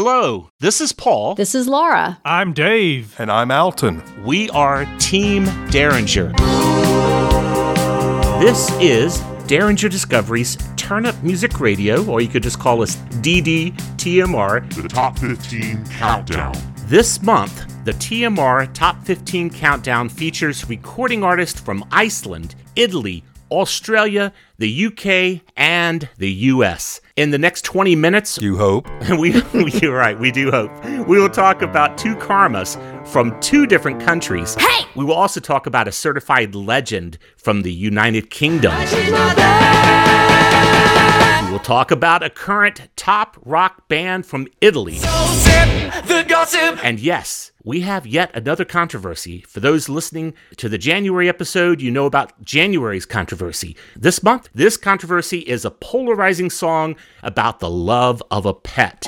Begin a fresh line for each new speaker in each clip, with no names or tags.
Hello, this is Paul.
This is Laura.
I'm Dave.
And I'm Alton.
We are Team Derringer. This is Derringer Discovery's Turnip Music Radio, or you could just call us DDTMR.
The Top 15 Countdown.
This month, the TMR Top 15 Countdown features recording artists from Iceland, Italy, Australia, the UK, and the US. In the next 20 minutes,
you hope.
we, you're right, we do hope. We will talk about two karmas from two different countries.
Hey!
We will also talk about a certified legend from the United Kingdom. We will talk about a current top rock band from Italy. And yes, we have yet another controversy. For those listening to the January episode, you know about January's controversy. This month, this controversy is a polarizing song about the love of a pet.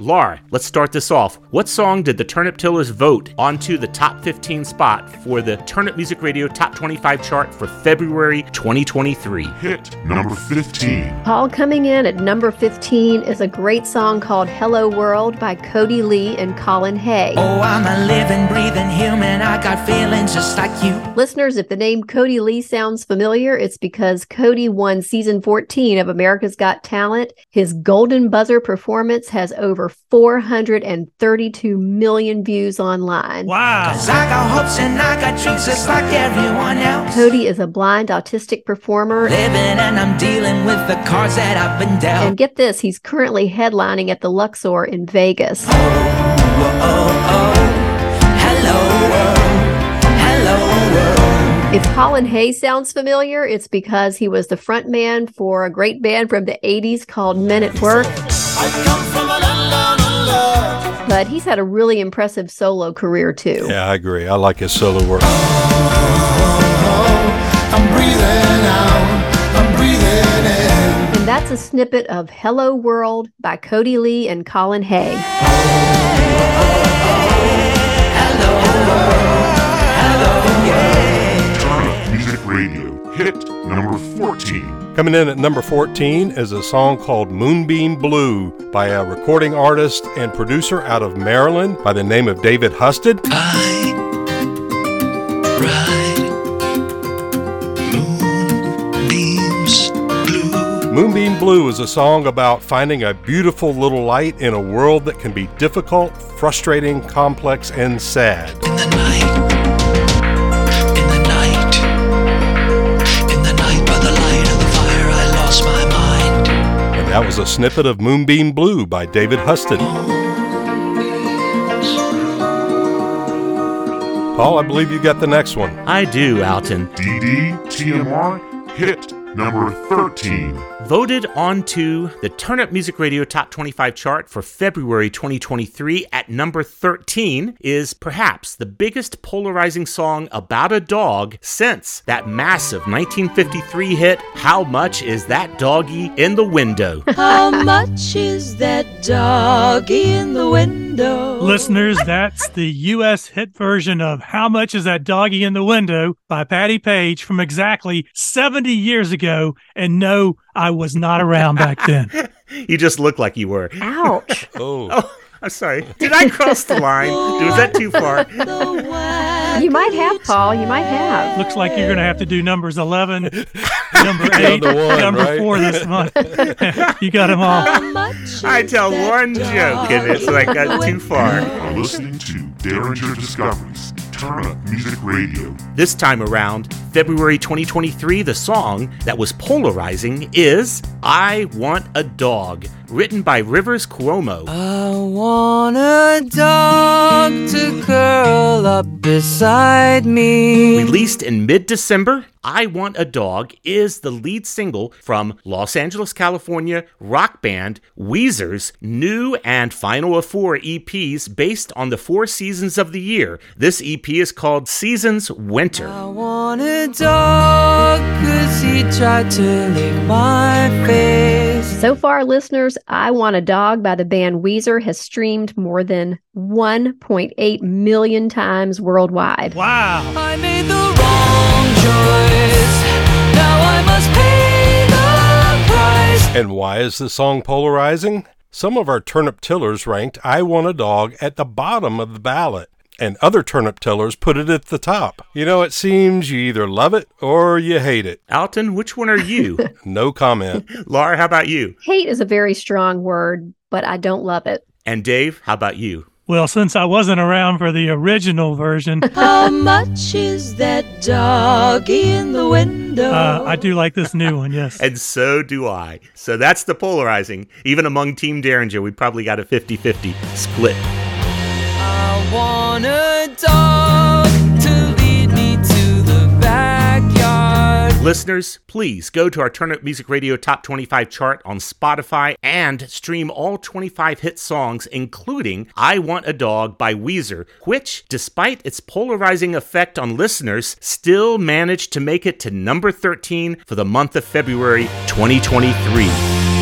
Laura, let's start this off. What song did the Turnip Tillers vote onto the top 15 spot for the Turnip Music Radio Top 25 chart for February 2023?
Hit number 15.
Paul coming in at number 15 is a great song called Hello World by Kodi Lee and Colin Hay.
Oh, I'm a living, breathing human. I got feelings just like you.
Listeners, if the name Kodi Lee sounds familiar, it's because Kodi won season 14 of America's Got Talent. His golden buzzer performance has over 432 million views online.
Wow.
I got hopes and I got dreams just like everyone else.
Kodi is a blind autistic performer.
Living and I'm dealing with the cards that I've been dealt.
And get this, he's currently headlining at the Luxor in Vegas.
Oh, oh, oh. oh. Hello world. Hello world.
If Colin Hay sounds familiar, it's because he was the front man for a great band from the 80s called Men at Work. But he's had a really impressive solo career too.
Yeah, I agree. I like his solo work.
I'm breathing out, I'm breathing in.
And that's a snippet of Hello World by Kodi Lee and Colin Hay.
Turnip Music Radio. Hit number 14.
Coming in at number 14 is a song called Moonbeam Blue by a recording artist and producer out of Maryland by the name of David Husted.
I ride moonbeams blue.
Moonbeam Blue is a song about finding a beautiful little light in a world that can be difficult, frustrating, complex, and sad. That was a snippet of Moonbeam Blue by David Husted. Paul, I believe you got the next one.
I do, Alton.
DDTMR. Hit number 13.
Voted onto the Turnip Music Radio Top 25 chart for February 2023 at number 13 is perhaps the biggest polarizing song about a dog since that massive 1953 hit, How Much Is That Doggy in the Window?
How much is that doggy in the window?
Listeners, that's the U.S. hit version of How Much Is That Doggy in the Window by Patti Page from exactly 70 years ago. Go and no, I was not around back then.
you just look like you were.
Ouch.
Oh.
Oh, I'm sorry. Did I cross the line? Was that too far?
You might have, Paul. You might have.
Looks like you're going to have to do numbers 11, number 8,
one,
number
right?
4 this month. you got them all.
I tell one joke and it's like got too far.
Are listening to Derringer Discoveries. Music Radio.
This time around, February 2023, the song that was polarizing is I Want a Dog, written by Rivers Cuomo.
I want a dog to curl up beside me.
Released in mid December, I Want a Dog is the lead single from Los Angeles, California rock band Weezer's new and final of four EPs based on the four seasons of the year. This EP is called Seasons Winter.
I want a dog cause he tried to lick my face.
So mm. far, listeners, I Want a Dog by the band Weezer has streamed more than 1.8 million times worldwide.
Wow.
I made the wrong choice. Now I must pay the price.
And why is the song polarizing? Some of our turnip tillers ranked I Want a Dog at the bottom of the ballot, and other turnip tillers put it at the top. You know, it seems you either love it or you hate it.
Alton, which one are you?
No comment.
Laura, how about you?
Hate is a very strong word, but I don't love it.
And Dave, how about you?
Well, since I wasn't around for the original version,
How much is that doggy in the window?
uh, I do like this new one. Yes.
And so do I. So that's the polarizing. Even among Team Derringer, we probably got a 50 50 split.
I want a dog to lead me to the backyard.
Listeners, please go to our Turnip Music Radio Top 25 chart on Spotify and stream all 25 hit songs, including I Want a Dog by Weezer, which, despite its polarizing effect on listeners, still managed to make it to number 13 for the month of February 2023.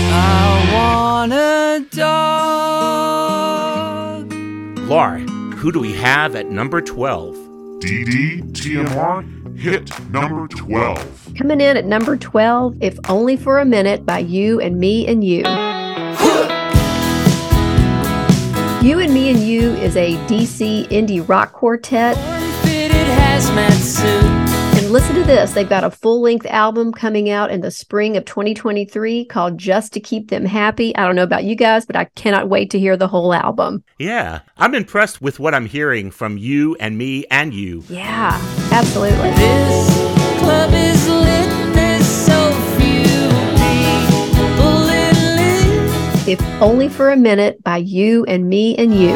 I want a dog.
Laura, who do we have at number 12?
DD TMR hit number 12.
Coming in at number 12, If Only for a Minute by You and Me and You. You and Me and You is a DC indie rock quartet. Listen to this they've got a full length album coming out in the spring of 2023 called Just to Keep Them Happy. I don't know about you guys, but I cannot wait to hear the whole album.
Yeah, I'm impressed with what I'm hearing from you and me and you.
Yeah, absolutely.
This club is lit. There's so few people in lit.
If Only for a Minute by You and Me and You.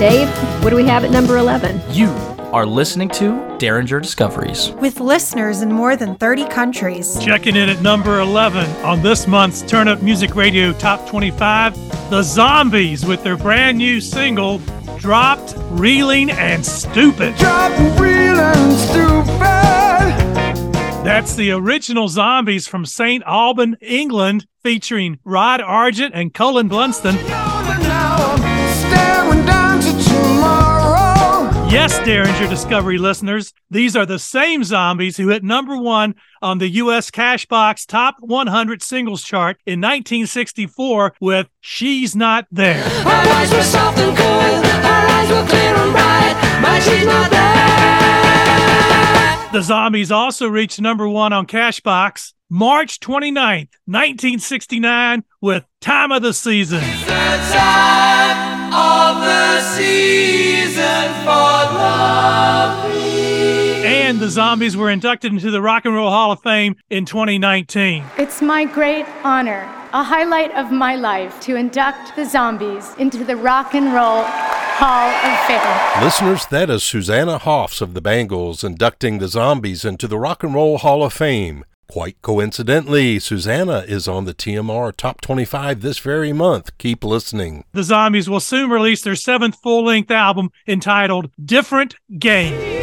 Dave, what do we have at number 11?
You are listening to Derringer Discoveries.
With listeners in more than 30 countries.
Checking in at number 11 on this month's Turnip Music Radio Top 25, The Zombies with their brand new single, Dropped, Reeling, and Stupid. That's the original Zombies from St. Alban, England, featuring Rod Argent and Colin Blunstone. Yes, Derringer Discovery listeners, these are the same zombies who hit number one on the U.S. Cashbox Top 100 Singles Chart in 1964 with She's Not There.
Her eyes were soft and cold. Her eyes were clear and bright. But she's not there.
The Zombies also reached number one on Cashbox March 29th, 1969 with Time of the Season.
The time of the season
the Zombies were inducted into the Rock and Roll Hall of Fame in 2019.
It's my great honor, a highlight of my life, to induct the zombies into the Rock and Roll Hall of Fame.
Listeners, that is Susanna Hoffs of the Bangles inducting the Zombies into the Rock and Roll Hall of Fame. Quite coincidentally, Susanna is on the TMR Top 25 this very month. Keep listening.
The Zombies will soon release their seventh full length album entitled Different Game.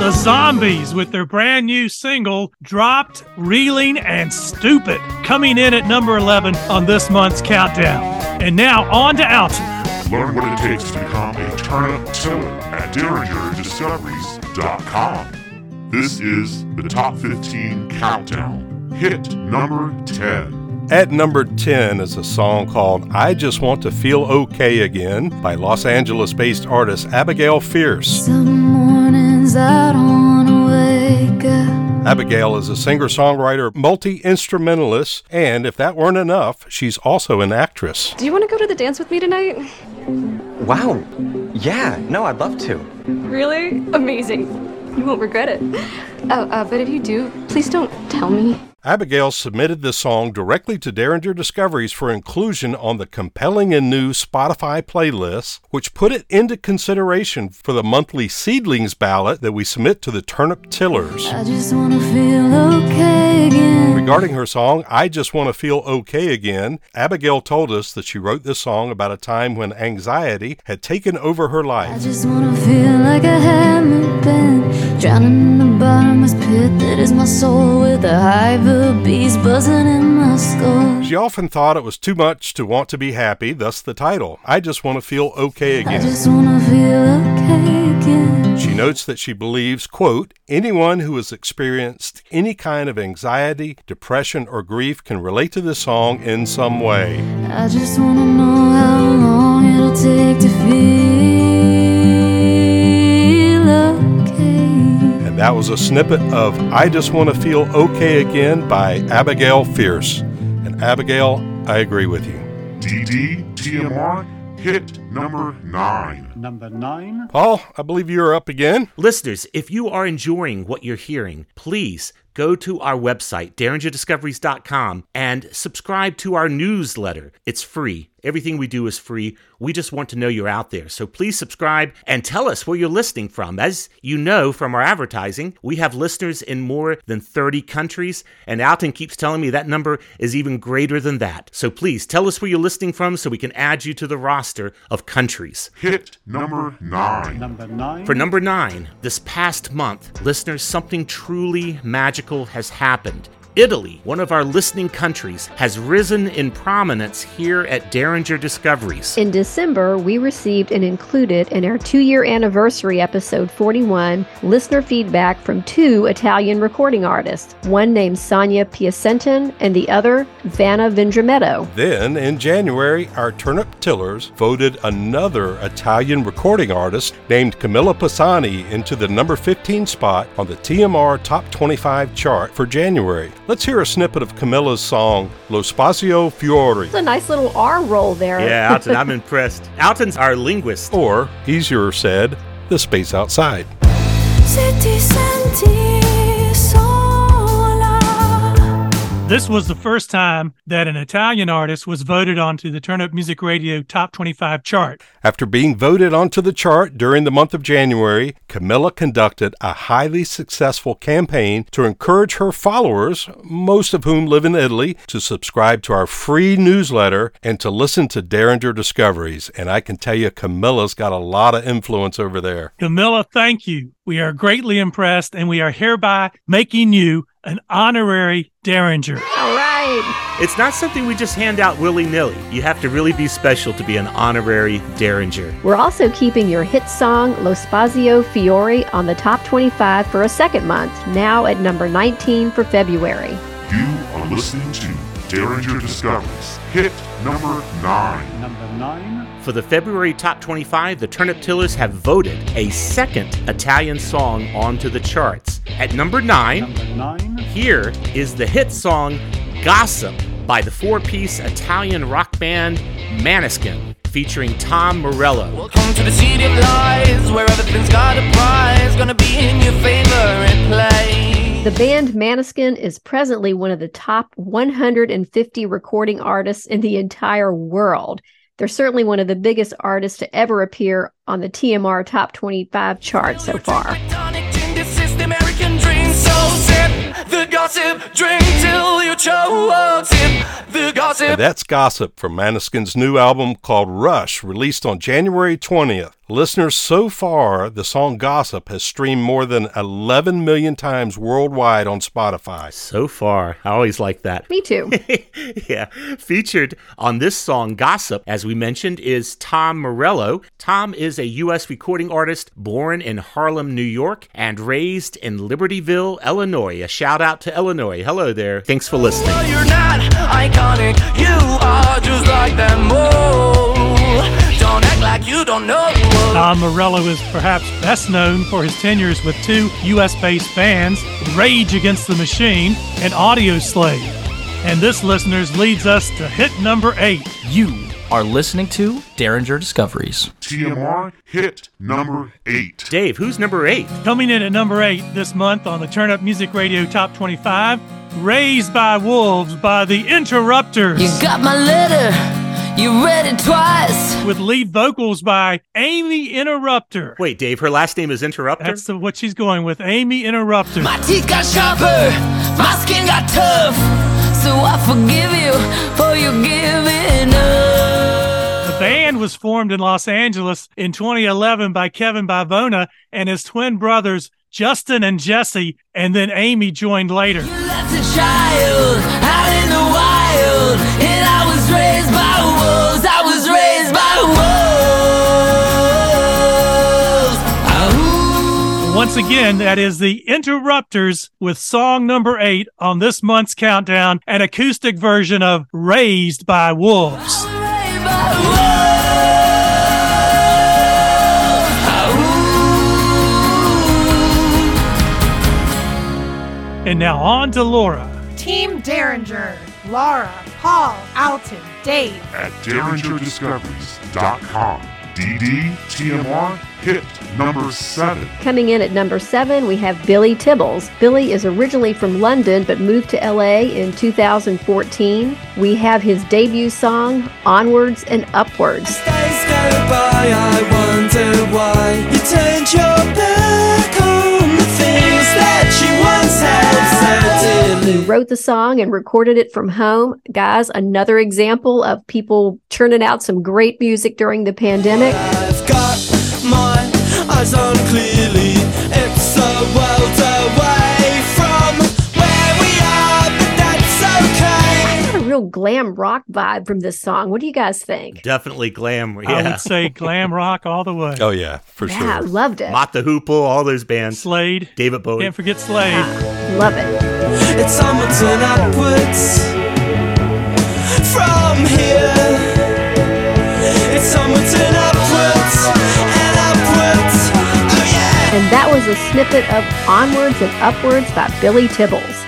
The Zombies with their brand new single, Dropped, Reeling, and Stupid, coming in at number 11 on this month's countdown. And now on to Alton.
Learn what it takes to become a turnip tiller at DerringerDiscoveries.com. This is the Top 15 Countdown. Hit number 10.
At number 10 is a song called I Just Want to Feel Okay Again by Los Angeles based artist Abigail Fierce.
Some mornings I don't wake up.
Abigail is a singer songwriter, multi instrumentalist, and if that weren't enough, she's also an actress.
Do you want to go to the dance with me tonight?
Wow. Yeah, no, I'd love to.
Really? Amazing. You won't regret it. Oh, uh, but if you do, please don't tell me.
Abigail submitted this song directly to Derringer Discoveries for inclusion on the compelling and new Spotify playlist, which put it into consideration for the monthly Seedlings ballot that we submit to the Turnip Tillers.
I just wanna feel okay again.
Regarding her song, I Just Want to Feel Okay Again, Abigail told us that she wrote this song about a time when anxiety had taken over her
I
life.
Drowning in the bottomless pit that is my soul with the hive bees buzzing in my skull.
She often thought it was too much to want to be happy, thus the title. I just want to feel okay
I
again.
just wanna feel okay again.
She notes that she believes, quote, anyone who has experienced any kind of anxiety, depression, or grief can relate to this song in some way.
I just wanna know how long it'll take to feel
that was a snippet of I Just Want to Feel Okay Again by Abigail Fierce. And Abigail, I agree with you.
DD TMR hit number nine.
Number nine.
Paul, I believe you're up again.
Listeners, if you are enjoying what you're hearing, please go to our website, derringerdiscoveries.com, and subscribe to our newsletter. It's free. Everything we do is free. We just want to know you're out there. So please subscribe and tell us where you're listening from. As you know from our advertising, we have listeners in more than 30 countries, and Alton keeps telling me that number is even greater than that. So please tell us where you're listening from so we can add you to the roster of countries.
Hit number nine.
Number nine.
For number nine, this past month, listeners, something truly magical has happened. Italy, one of our listening countries, has risen in prominence here at Derringer Discoveries.
In December, we received and included in our two year anniversary episode 41 listener feedback from two Italian recording artists, one named Sonia Piacentin and the other Vanna Vendrametto.
Then, in January, our turnip tillers voted another Italian recording artist named Camilla Pisani into the number 15 spot on the TMR Top 25 chart for January. Let's hear a snippet of Camilla's song, Lo Spazio Fuori.
It's a nice little R roll there.
Yeah, Alton, I'm impressed. Alton's our linguist.
Or, easier said, the space outside.
Se
This was the first time that an Italian artist was voted onto the Turnip Music Radio Top 25 chart.
After being voted onto the chart during the month of January, Camilla conducted a highly successful campaign to encourage her followers, most of whom live in Italy, to subscribe to our free newsletter and to listen to Derringer Discoveries. And I can tell you, Camilla's got a lot of influence over there.
Camilla, thank you. We are greatly impressed, and we are hereby making you an honorary Derringer.
All right.
It's not something we just hand out willy nilly. You have to really be special to be an honorary Derringer.
We're also keeping your hit song Lo Spazio Fuori on the top 25 for a second month, now at number 19 for February.
You are listening to Derringer Discoveries. Hit number nine.
Number nine.
For the February Top 25, the Turnip Tillers have voted a second Italian song onto the charts. At number nine,
Number nine.
here is the hit song Gossip by the four piece Italian rock band Maneskin, featuring Tom Morello.
Welcome to the city of lies, where everything's got a prize. Gonna be in your favorite place.
The band Maneskin is presently one of the top 150 recording artists in the entire world. They're certainly one of the biggest artists to ever appear on the TMR Top 25 chart so far.
Gossip, drink till you choke. Sip the gossip.
And that's Gossip from Maneskin's new album called Rush, released on January 20th. Listeners, so far, the song Gossip has streamed more than 11 million times worldwide on Spotify.
So far, I always like that.
Me too.
yeah. Featured on this song, Gossip, as we mentioned, is Tom Morello. Tom is a U.S. recording artist born in Harlem, New York, and raised in Libertyville, Illinois. A shout out to Illinois. Hello there. Thanks for listening.
No, you're not iconic. You are just like them all. Don't act like you don't know.
Tom Morello is perhaps best known for his tenures with two U.S. based bands, Rage Against the Machine and Audioslave. And this, listeners, leads us to hit number eight.
You are listening to Derringer Discoveries.
TMR hit number eight.
Dave, who's number eight?
Coming in at number eight this month on the Turnip Music Radio Top 25, Raised by Wolves by the Interrupters.
You got my letter. You read it twice.
With lead vocals by Amy Interrupter.
Wait, Dave, her last name is Interrupter?
That's the, what she's going with, Amy Interrupter.
My teeth got sharper. My skin got tough. So I forgive you for you giving up.
The band was formed in Los Angeles in 2011 by Kevin Bivona and his twin brothers, Justin and Jesse, and then Amy joined later.
Left a child out in the wild. And I was raised by wolves. I was raised by wolves.
Once again, that is the Interrupters with song number eight on this month's countdown, an acoustic version of Raised by Wolves. And now on to Laura.
Team Derringer, Laura, Paul, Alton, Dave.
At DerringerDiscoveries.com. DD TMR hit number seven.
Coming in at number seven, we have Billy Tibbles. Billy is originally from London but moved to LA in 2014. We have his debut song, Onwards and Upwards.
Days go by, I wonder why you turned your
wrote the song and recorded it from home. Guys, another example of people churning out some great music during the pandemic. Glam rock vibe from this song. What do you guys think?
Definitely glam.
I would say glam rock all the way.
Oh yeah, for
Yeah, I
sure.
loved it.
Mott the Hoople, all those bands.
Slade.
David Bowie.
Can't forget Slade.
Ah, love it.
It's Hamilton upwards from here. It's Hamilton upwards and upwards. Oh yeah.
And that was a snippet of Onwards and Upwards by Billy Tibbles.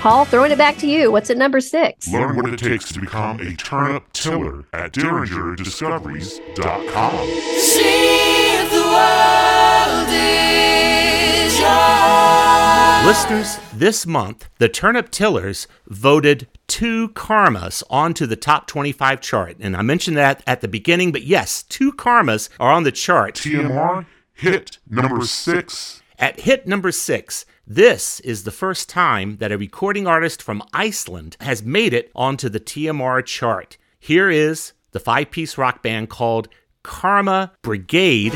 Paul, throwing it back to you. What's at number six?
Learn what it takes to become a turnip tiller at DerringerDiscoveries.com.
See if the world is yours.
Listeners, this month, the Turnip Tillers voted two karmas onto the top 25 chart. And I mentioned that at the beginning, but yes, two karmas are on the chart.
TMR hit number six.
At hit number six, this is the first time that a recording artist from Iceland has made it onto the TMR chart. Here is the five piece rock band called Karma Brigade.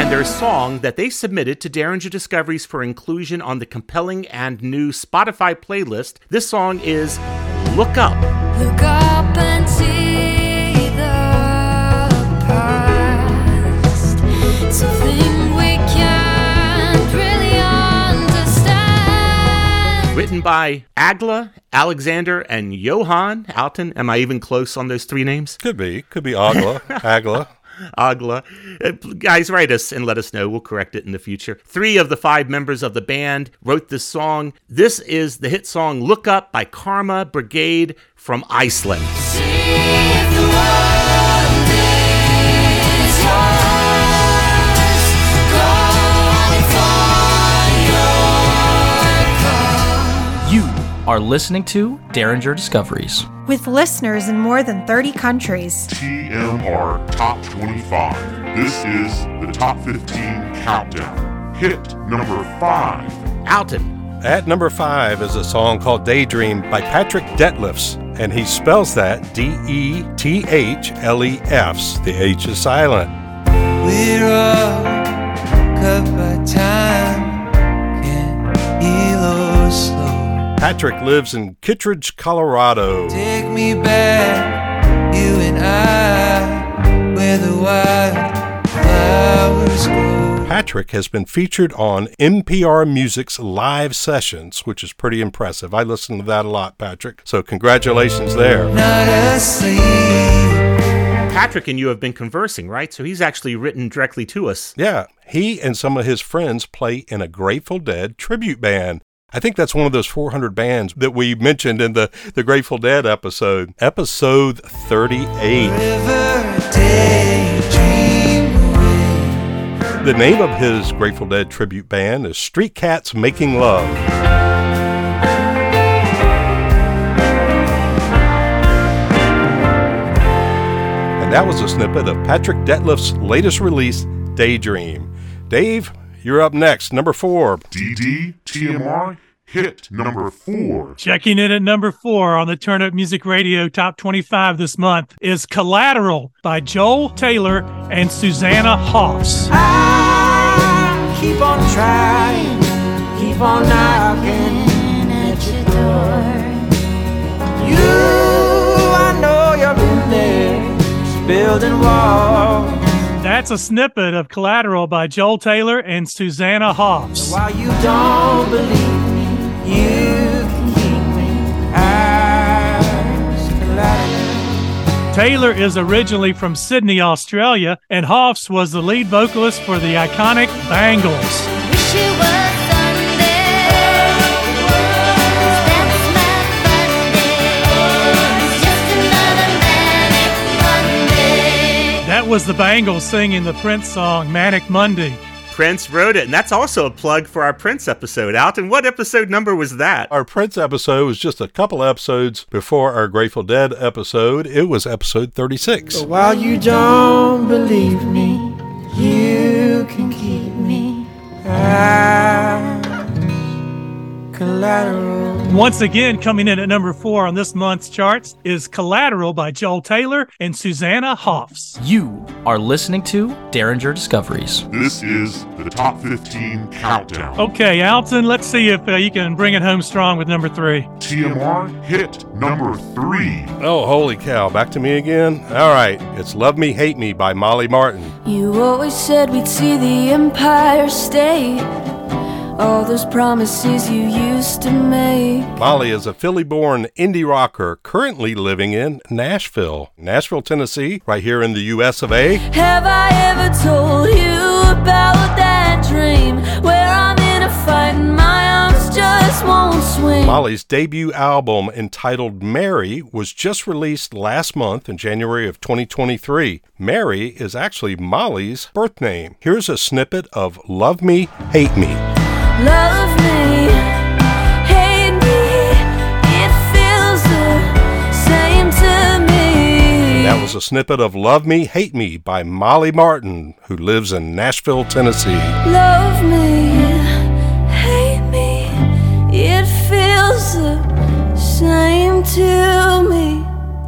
and their song that they submitted to Derringer Discoveries for inclusion on the compelling and new Spotify playlist. This song is Look Up.
Look up
Written by Agla, Alexander, and Johan Alton. Am I even close on those three names?
Could be, could be Agla, Agla.
Agla. Uh, guys, write us and let us know. We'll correct it in the future. Three of the five members of the band wrote this song. This is the hit song Look Up by Karma Brigade from Iceland.
Are listening to Derringer Discoveries.
With listeners in more than 30 countries.
TMR Top 25. This is the Top 15 Countdown. Hit number five.
Alton.
At number five is a song called Daydream by Patrick Dethlefs, and he spells that D E T H L E Fs. The H is silent.
We're all cut by time,
Patrick lives in Kittredge, Colorado.
Take me back, you and I, where the wild flowers grow.
Patrick has been featured on NPR Music's live sessions, which is pretty impressive. I listen to that a lot, Patrick. So, congratulations there.
Not asleep.
Patrick and you have been conversing, right? So he's actually written directly to us.
Yeah, he and some of his friends play in a Grateful Dead tribute band. I think that's one of those 400 bands that we mentioned in the, the Grateful Dead episode, episode 38.
River daydream away.
The name of his Grateful Dead tribute band is Street Cats Making Love. And that was a snippet of Patrick Dethlef's latest release, Daydream. Dave, you're up next, number four.
DD TMR hit number four.
Checking in at number four on the Turnip Music Radio Top 25 this month is Collateral by Joel Taylor and Susanna Hoffs.
I keep on trying, keep on knocking at your door. You, I know you're in there, building walls.
That's a snippet of Collateral by Joel Taylor and Susanna Hoffs.
While you don't believe me, you can keep me as collateral.
Taylor is originally from Sydney, Australia, and Hoffs was the lead vocalist for the iconic Bangles. Was the Bangles singing the Prince song Manic Monday.
Prince wrote it, and that's also a plug for our Prince episode. Alton, what episode number was that?
Our Prince episode was just a couple episodes before our Grateful Dead episode. It was episode 36.
But while you don't believe me, you can keep me as collateral.
Once again, coming in at number four on this month's charts is Collateral by Joel Taylor and Susanna Hoffs.
You are listening to Derringer Discoveries.
This is the Top 15 Countdown.
Okay, Alton, let's see if uh, you can bring it home strong with number three.
TMR hit number three.
Oh, holy cow. Back to me again? All right. It's Love Me, Hate Me by Molly Martin.
You always said we'd see the Empire State. All those promises you used to make.
Molly is a Philly born indie rocker currently living in Nashville, Nashville, Tennessee, right here in the US of A.
Have I ever told you about that dream where I'm in a fight and my arms just won't swing?
Molly's debut album entitled Mary was just released last month in January of 2023. Mary is actually Molly's birth name. Here's a snippet of Love Me, Hate Me.
Love me, hate me, it feels the same to me.
That was a snippet of Love Me, Hate Me by Molly Martin, who lives in Nashville, Tennessee.
Love me, hate me, it feels the same to me.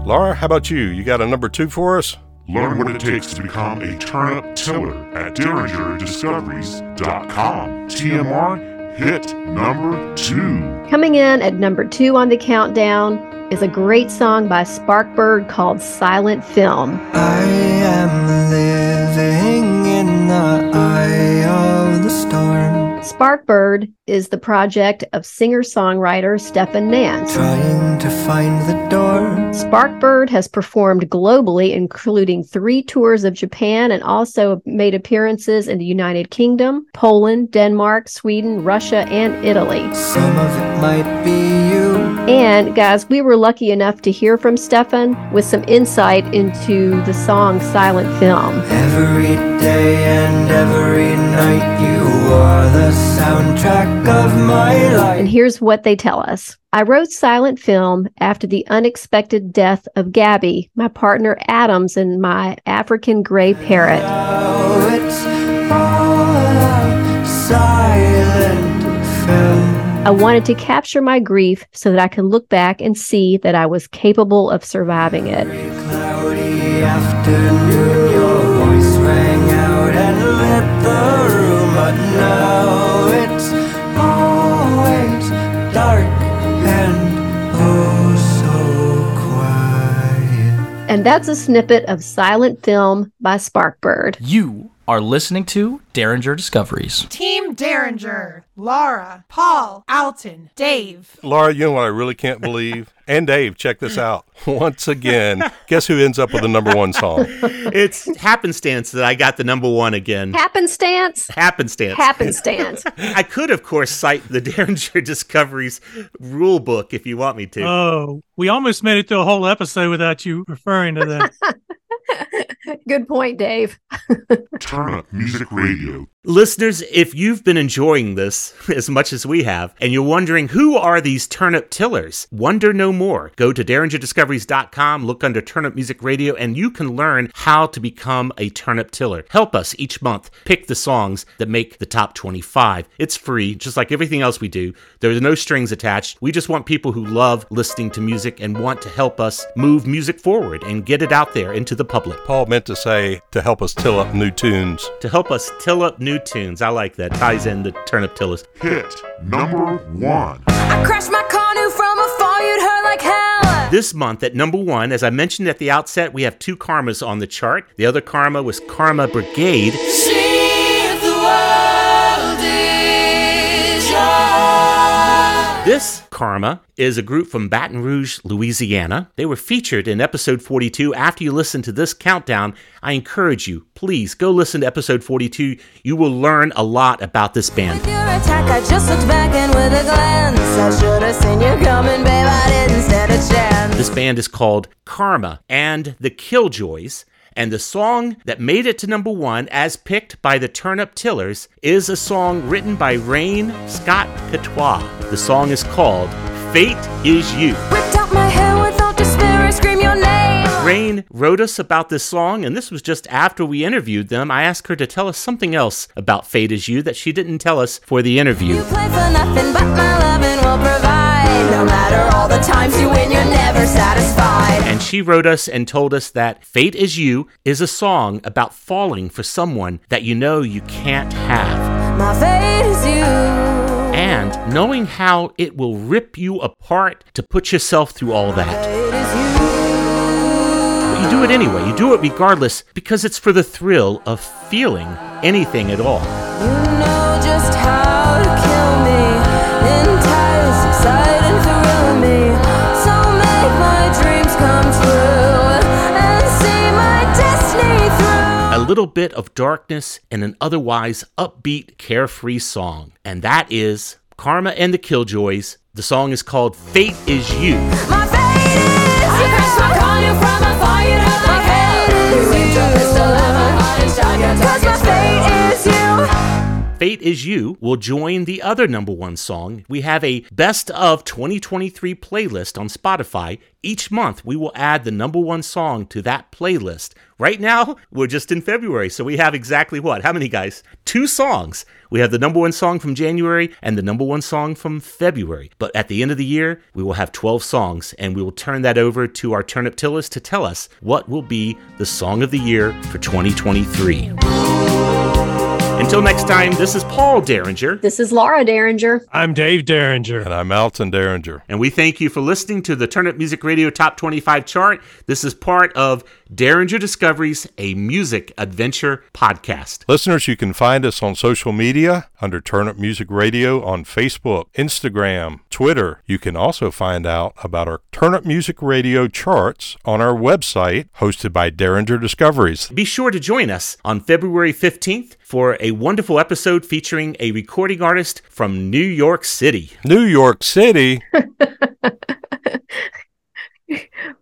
Laura, how about you? You got a number two for us?
Learn what it takes to become a turnip tiller at DerringerDiscoveries.com. TMR hit number two.
Coming in at number two on the countdown is a great song by Sparkbird called Silent Film.
I am living in the eye of the storm.
Sparkbird is the project of singer songwriter Stefan Nance.
Trying to find the door.
Sparkbird has performed globally, including three tours of Japan and also made appearances in the United Kingdom, Poland, Denmark, Sweden, Russia, and Italy.
Some of it might be.
And guys, we were lucky enough to hear from Stefan with some insight into the song Silent Film.
Every day and every night you are the soundtrack of my life.
And here's what they tell us. I wrote Silent Film after the unexpected death of Gabby, my partner Adams, and my African gray parrot. I wanted to capture my grief so that I could look back and see that I was capable of surviving it.
Cloudy afternoon, your voice rang out and lit the room, but now it's always dark and oh so quiet.
And that's a snippet of Silent Film by Sparkbird.
You are listening to Derringer Discoveries.
Team Derringer, Laura, Paul, Alton, Dave.
Laura, you know what I really can't believe? And Dave, check this out. Once again, guess who ends up with the number one song?
It's happenstance that I got the number one again.
Happenstance?
Happenstance.
Happenstance.
I could, of course, cite the Derringer Discoveries rule book if you want me to.
Oh, we almost made it through a whole episode without you referring to that.
Good point, Dave.
Turnip Music Radio.
Listeners, if you've been enjoying this as much as we have, and you're wondering who are these turnip tillers, wonder no more. Go to derringerdiscoveries.com, look under Turnip Music Radio, and you can learn how to become a turnip tiller. Help us each month pick the songs that make the top 25. It's free, just like everything else we do. There are no strings attached. We just want people who love listening to music and want to help us move music forward and get it out there into the public.
Paul meant to say to help us till up new tunes.
To help us till up new new tunes. I like that. Ties in the turnip tillers.
Hit number one.
I crashed my car new from afar, you'd hurt like hell.
This month at number one, as I mentioned at the outset, we have two karmas on the chart. The other karma was Karma Brigade.
See
This Karma is a group from Baton Rouge, Louisiana. They were featured in episode 42. After you listen to this countdown, I encourage you, please go listen to episode 42. You will learn a lot about this band.
Your attack, I just looked back and with a glance, I should have seen you coming, babe. I didn't stand a chance.
This band is called Karma and the Killjoys. And the song that made it to number one, as picked by the Turnip Tillers, is a song written by Rain Scott Catois. The song is called Fate Is You.
Ripped out my hair without despair, I scream your name.
Rain wrote us about this song, and this was just after we interviewed them. I asked her to tell us something else about Fate Is You that she didn't tell us for the interview.
You play for nothing, but my loving will provide. No matter all the times you win, you're never satisfied.
And she wrote us and told us that Fate Is You is a song about falling for someone that you know you can't have.
My fate is you.
And knowing how it will rip you apart to put yourself through all that.
Fate you.
But you do it anyway. You do it regardless because it's for the thrill of feeling anything at all.
You know
A little bit of darkness in an otherwise upbeat, carefree song. And that is Karma and the Killjoys. The song is called Fate Is You.
My
Fate Is You will join the other number one song. We have a best of 2023 playlist on Spotify. Each month, we will add the number one song to that playlist. Right now, we're just in February, so we have exactly what? How many guys? Two songs. We have the number one song from January and the number one song from February. But at the end of the year, we will have 12 songs, and we will turn that over to our turnip tillers to tell us what will be the song of the year for 2023. Until next time, this is Paul Derringer.
This is Laura Derringer.
I'm Dave Derringer.
And I'm Alton Derringer.
And we thank you for listening to the Turnip Music Radio Top 25 chart. This is part of Derringer Discoveries, a music adventure podcast.
Listeners, you can find us on social media under Turnip Music Radio on Facebook, Instagram, Twitter. You can also find out about our Turnip Music Radio charts on our website, hosted by Derringer Discoveries.
Be sure to join us on February 15th for a wonderful episode featuring a recording artist from New York City.
New York City.